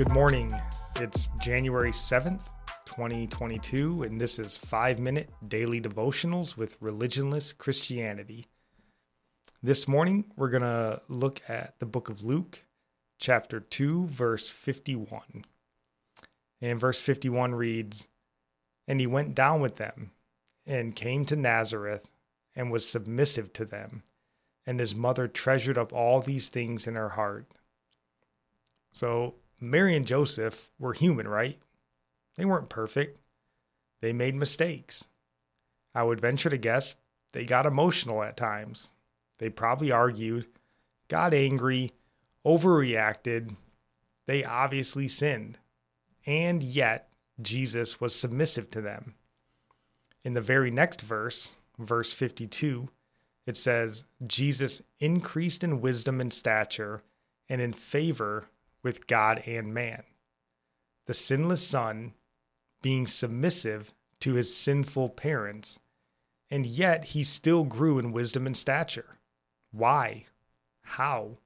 Good morning. It's January 7th, 2022, and this is 5 Minute Daily Devotionals with Religionless Christianity. This morning, we're going to look at the book of Luke, chapter 2, verse 51. And verse 51 reads And he went down with them and came to Nazareth and was submissive to them. And his mother treasured up all these things in her heart. So Mary and Joseph were human, right? They weren't perfect. They made mistakes. I would venture to guess they got emotional at times. They probably argued, got angry, overreacted. They obviously sinned. And yet, Jesus was submissive to them. In the very next verse, verse 52, it says, Jesus increased in wisdom and stature and in favor with God and man. The sinless son being submissive to his sinful parents, and yet he still grew in wisdom and stature. Why? How?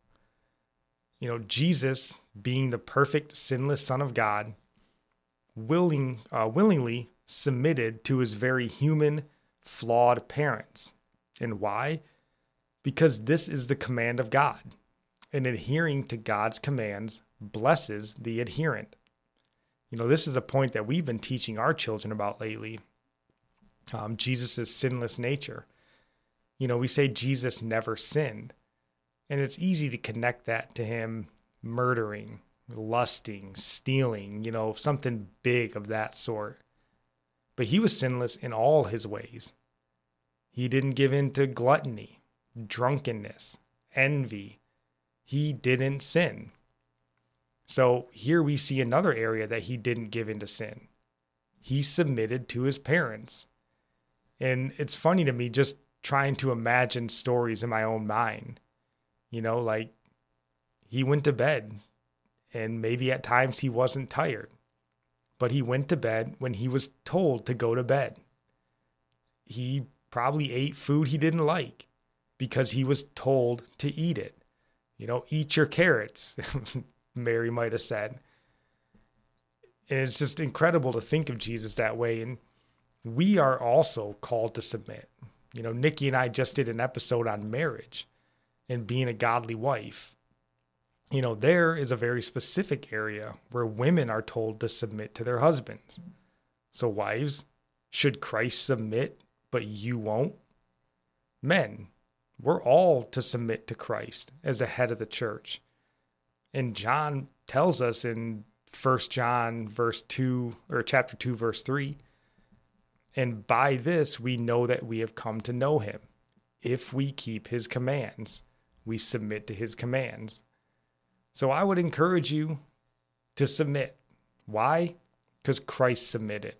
You know, Jesus, being the perfect sinless Son of God, willing, uh, willingly submitted to his very human, flawed parents. And why? Because this is the command of God and adhering to God's commands blesses the adherent. You know, this is a point that we've been teaching our children about lately um, Jesus' sinless nature. You know, we say Jesus never sinned, and it's easy to connect that to him murdering, lusting, stealing, you know, something big of that sort. But he was sinless in all his ways. He didn't give in to gluttony, drunkenness, envy, he didn't sin. So here we see another area that he didn't give into sin. He submitted to his parents. And it's funny to me just trying to imagine stories in my own mind. You know, like he went to bed and maybe at times he wasn't tired, but he went to bed when he was told to go to bed. He probably ate food he didn't like because he was told to eat it. You know, eat your carrots, Mary might have said. And it's just incredible to think of Jesus that way. And we are also called to submit. You know, Nikki and I just did an episode on marriage and being a godly wife. You know, there is a very specific area where women are told to submit to their husbands. So, wives, should Christ submit, but you won't? Men, we're all to submit to Christ as the head of the church. And John tells us in First John verse 2 or chapter 2 verse 3, and by this we know that we have come to know him. If we keep his commands, we submit to his commands. So I would encourage you to submit. Why? Because Christ submitted.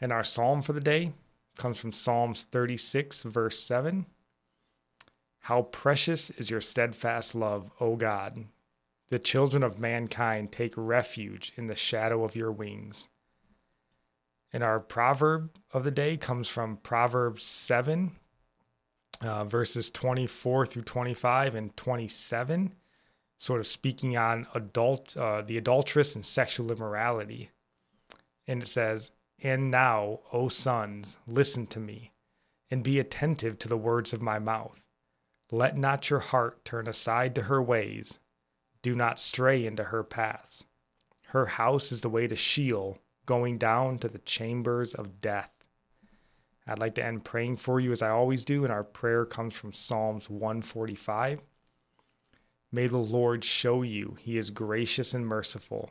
And our psalm for the day comes from Psalms 36, verse 7. How precious is your steadfast love, O God! The children of mankind take refuge in the shadow of your wings. And our proverb of the day comes from Proverbs 7, uh, verses 24 through 25 and 27, sort of speaking on adult, uh, the adulteress and sexual immorality. And it says, And now, O sons, listen to me, and be attentive to the words of my mouth. Let not your heart turn aside to her ways. Do not stray into her paths. Her house is the way to Sheol, going down to the chambers of death. I'd like to end praying for you as I always do, and our prayer comes from Psalms 145. May the Lord show you he is gracious and merciful,